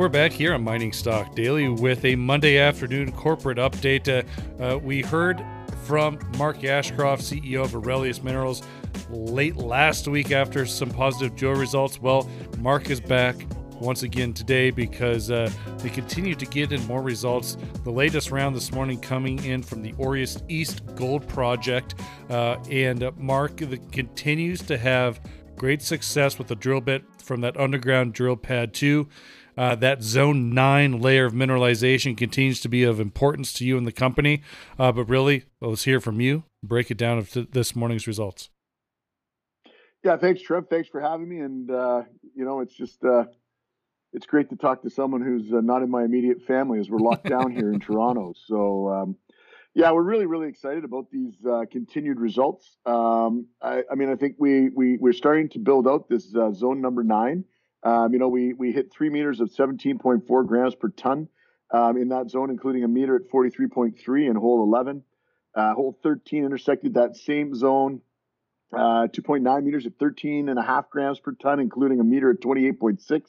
We're back here on Mining Stock Daily with a Monday afternoon corporate update. Uh, uh, we heard from Mark Ashcroft, CEO of Aurelius Minerals, late last week after some positive drill results. Well, Mark is back once again today because uh, they continue to get in more results. The latest round this morning coming in from the Aureus East Gold Project, uh, and uh, Mark continues to have great success with the drill bit from that underground drill pad two. Uh, that zone nine layer of mineralization continues to be of importance to you and the company. Uh, but really, let's hear from you. Break it down of th- this morning's results. Yeah, thanks, Trev. Thanks for having me. And uh, you know, it's just uh, it's great to talk to someone who's uh, not in my immediate family as we're locked down here in Toronto. So um, yeah, we're really really excited about these uh, continued results. Um, I, I, mean, I think we we we're starting to build out this uh, zone number nine. Um, you know, we we hit three meters of 17.4 grams per ton um, in that zone, including a meter at 43.3 in hole 11. Uh, hole 13 intersected that same zone, uh, 2.9 meters at 13 and a half grams per ton, including a meter at 28.6.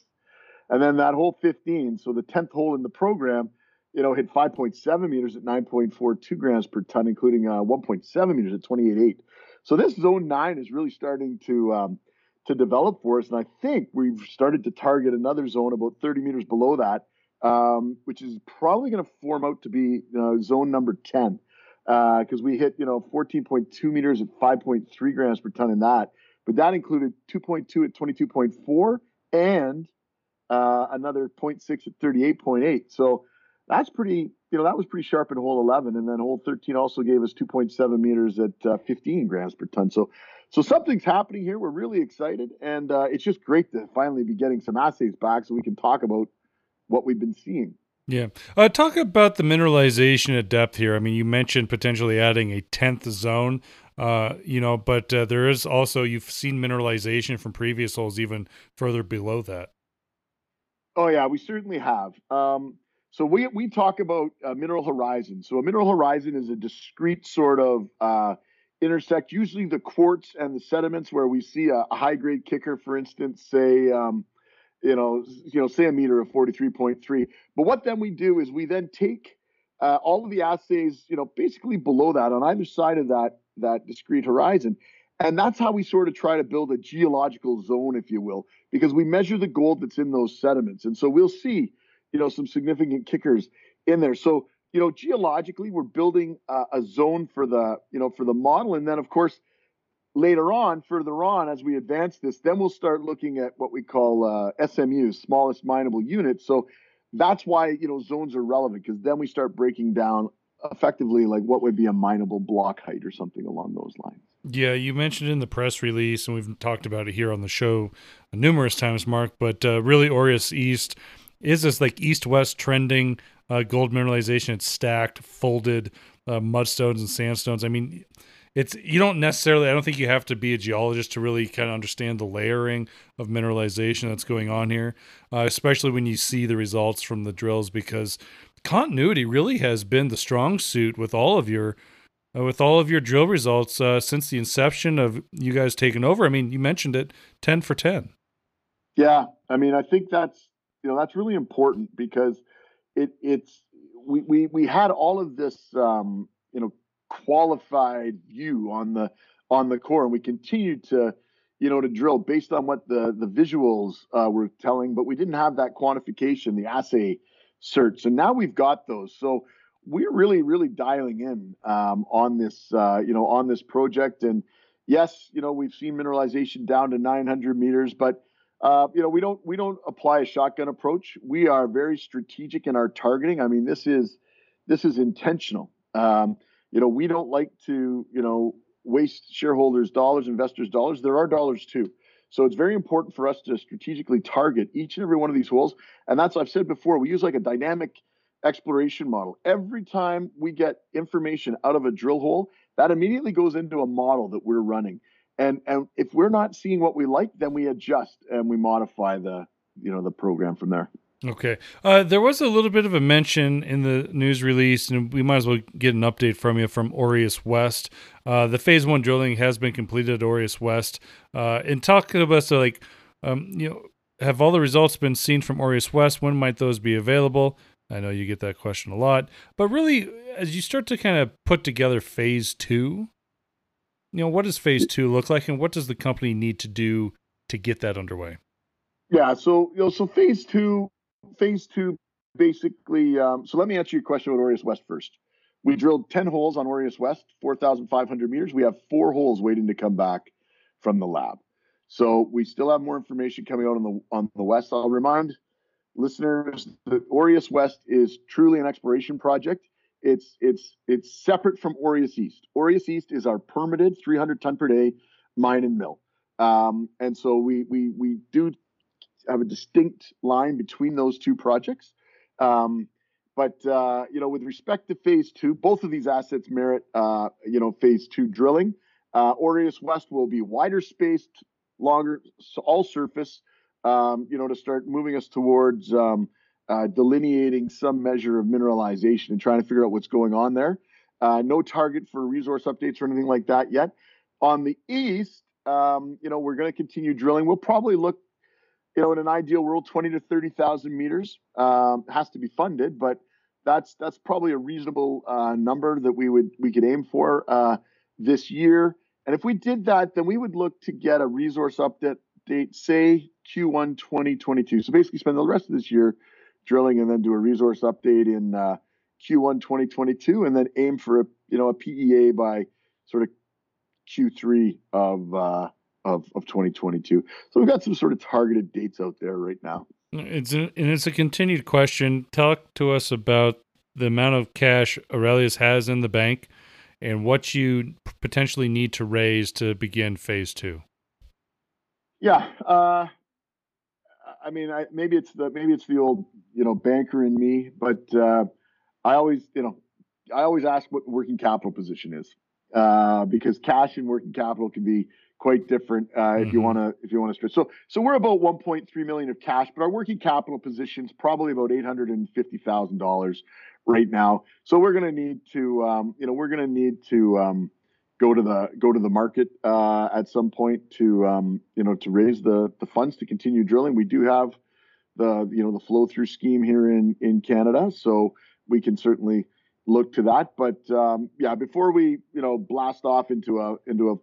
And then that hole 15, so the 10th hole in the program, you know, hit 5.7 meters at 9.42 grams per ton, including uh, 1.7 meters at 28.8. So this zone nine is really starting to um, to develop for us. And I think we've started to target another zone about 30 meters below that, um, which is probably going to form out to be zone number 10 because uh, we hit you know 14.2 meters at 5.3 grams per ton in that. But that included 2.2 at 22.4 and uh, another 0.6 at 38.8. So that's pretty, you know, that was pretty sharp in hole 11. And then hole 13 also gave us 2.7 meters at uh, 15 grams per ton. So so something's happening here. We're really excited, and uh, it's just great to finally be getting some assays back so we can talk about what we've been seeing. Yeah. Uh, talk about the mineralization at depth here. I mean, you mentioned potentially adding a 10th zone, uh, you know, but uh, there is also, you've seen mineralization from previous holes even further below that. Oh, yeah, we certainly have. Um, so we, we talk about mineral horizon. So a mineral horizon is a discrete sort of uh, intersect usually the quartz and the sediments where we see a, a high grade kicker, for instance, say, um, you know, you know, say a meter of 43.3. But what then we do is we then take uh, all of the assays, you know, basically below that on either side of that that discrete horizon. And that's how we sort of try to build a geological zone, if you will, because we measure the gold that's in those sediments. And so we'll see, you know, some significant kickers in there. So you know, geologically, we're building a zone for the, you know, for the model. And then, of course, later on, further on, as we advance this, then we'll start looking at what we call uh, SMUs, smallest mineable units. So that's why, you know, zones are relevant because then we start breaking down effectively like what would be a mineable block height or something along those lines. Yeah, you mentioned in the press release, and we've talked about it here on the show numerous times, Mark. But uh, really, Aureus East is this like east-west trending uh, gold mineralization. It's stacked, folded uh, mudstones and sandstones. I mean, it's you don't necessarily. I don't think you have to be a geologist to really kind of understand the layering of mineralization that's going on here, uh, especially when you see the results from the drills. Because continuity really has been the strong suit with all of your uh, with all of your drill results uh, since the inception of you guys taking over. I mean, you mentioned it, ten for ten. Yeah, I mean, I think that's you know that's really important because it it's we we we had all of this um, you know qualified view on the on the core, and we continued to you know to drill based on what the the visuals uh, were telling, but we didn't have that quantification, the assay search. So now we've got those. So we're really really dialing in um, on this uh, you know on this project, and yes, you know we've seen mineralization down to 900 meters, but uh, you know, we don't we don't apply a shotgun approach. We are very strategic in our targeting. I mean, this is this is intentional. Um, you know, we don't like to you know waste shareholders' dollars, investors' dollars. There are dollars too. So it's very important for us to strategically target each and every one of these holes. And that's I've said before. We use like a dynamic exploration model. Every time we get information out of a drill hole, that immediately goes into a model that we're running and and if we're not seeing what we like then we adjust and we modify the you know the program from there okay uh, there was a little bit of a mention in the news release and we might as well get an update from you from aureus west uh, the phase one drilling has been completed at aureus west uh, and talk to us like um, you know have all the results been seen from Aureus West? When might those be available? I know you get that question a lot, but really, as you start to kind of put together phase two, you know, what does phase two look like, and what does the company need to do to get that underway? Yeah, so you know, so phase two, phase two, basically. Um, so let me answer your question about Aureus West first. We drilled ten holes on Aureus West, four thousand five hundred meters. We have four holes waiting to come back from the lab. So we still have more information coming out on the on the west. I'll remind listeners that Aureus West is truly an exploration project. It's it's it's separate from Aureus East. Aureus East is our permitted 300 ton per day mine and mill, um, and so we we we do have a distinct line between those two projects. Um, but uh, you know, with respect to phase two, both of these assets merit uh, you know phase two drilling. Uh, Aureus West will be wider spaced, longer, all surface. Um, you know, to start moving us towards um, uh, delineating some measure of mineralization and trying to figure out what's going on there. Uh, no target for resource updates or anything like that yet. On the east, um, you know, we're going to continue drilling. We'll probably look, you know, in an ideal world, 20 to 30,000 meters um, has to be funded, but that's that's probably a reasonable uh, number that we would we could aim for uh, this year. And if we did that, then we would look to get a resource update, date, say Q1 2022. So basically, spend the rest of this year drilling and then do a resource update in uh, Q1 2022, and then aim for a you know a PEA by sort of Q3 of uh, of of 2022. So we've got some sort of targeted dates out there right now. It's a, and it's a continued question. Talk to us about the amount of cash Aurelius has in the bank and what you potentially need to raise to begin phase two. Yeah, uh, I mean, I, maybe it's the maybe it's the old you know banker in me, but uh, I always you know I always ask what working capital position is uh, because cash and working capital can be quite different uh, mm-hmm. if you mm-hmm. want to if you want to stretch. So so we're about 1.3 million of cash, but our working capital position is probably about 850 thousand dollars right now. So we're going to need to um, you know we're going to need to um, go to the go to the market uh, at some point to um, you know to raise the the funds to continue drilling. We do have the you know the flow through scheme here in in Canada, so we can certainly look to that. But um, yeah, before we you know blast off into a into a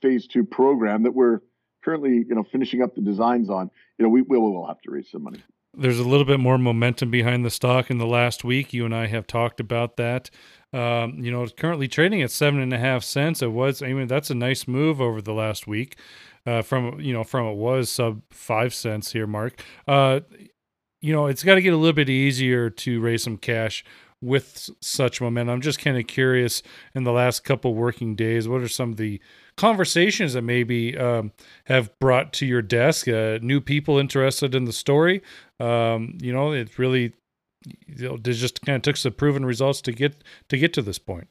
phase two program that we're currently you know finishing up the designs on, you know we we will have to raise some money there's a little bit more momentum behind the stock in the last week. You and I have talked about that. Um, you know, it's currently trading at seven and a half cents. It was, I mean, that's a nice move over the last week. Uh, from you know, from it was sub five cents here, Mark. Uh, you know, it's got to get a little bit easier to raise some cash with such momentum. I'm just kind of curious in the last couple working days, what are some of the conversations that maybe um, have brought to your desk uh, new people interested in the story? Um, you know, it really you know, it just kind of took some proven results to get to get to this point.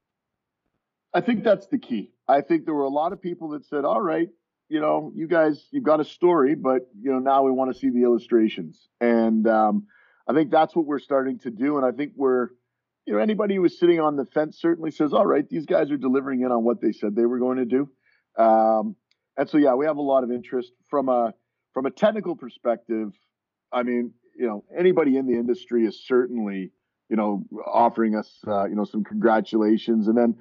I think that's the key. I think there were a lot of people that said, "All right, you know, you guys, you've got a story, but you know, now we want to see the illustrations." And um, I think that's what we're starting to do. And I think we're, you know, anybody who was sitting on the fence certainly says, "All right, these guys are delivering in on what they said they were going to do." Um, and so, yeah, we have a lot of interest from a from a technical perspective. I mean, you know anybody in the industry is certainly you know offering us uh, you know some congratulations and then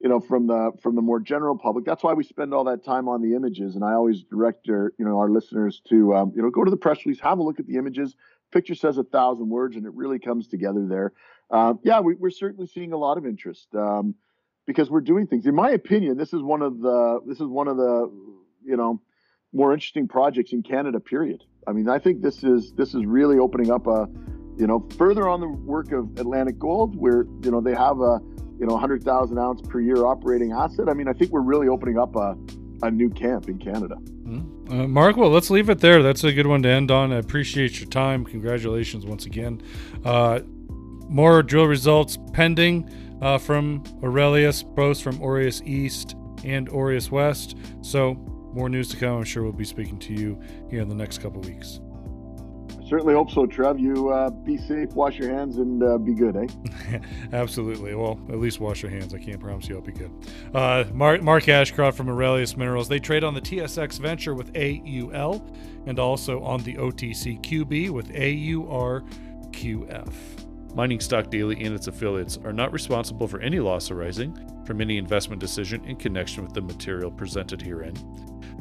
you know from the from the more general public that's why we spend all that time on the images and i always direct our you know our listeners to um, you know go to the press release have a look at the images picture says a thousand words and it really comes together there uh, yeah we, are certainly seeing a lot of interest um, because we're doing things in my opinion this is one of the this is one of the you know more interesting projects in canada period I mean, I think this is this is really opening up a, you know, further on the work of Atlantic Gold, where you know they have a, you know, 100,000 ounce per year operating asset. I mean, I think we're really opening up a, a new camp in Canada. Mm-hmm. Uh, Mark, well, let's leave it there. That's a good one to end on. I appreciate your time. Congratulations once again. Uh, more drill results pending uh, from Aurelius, both from Aureus East and Aureus West. So more news to come. I'm sure we'll be speaking to you here in the next couple weeks. Certainly hope so, Trev. You uh, be safe, wash your hands, and uh, be good, eh? Absolutely. Well, at least wash your hands. I can't promise you I'll be good. Uh, Mark, Mark Ashcroft from Aurelius Minerals. They trade on the TSX Venture with AUL and also on the OTC QB with AURQF. Mining Stock Daily and its affiliates are not responsible for any loss arising from any investment decision in connection with the material presented herein.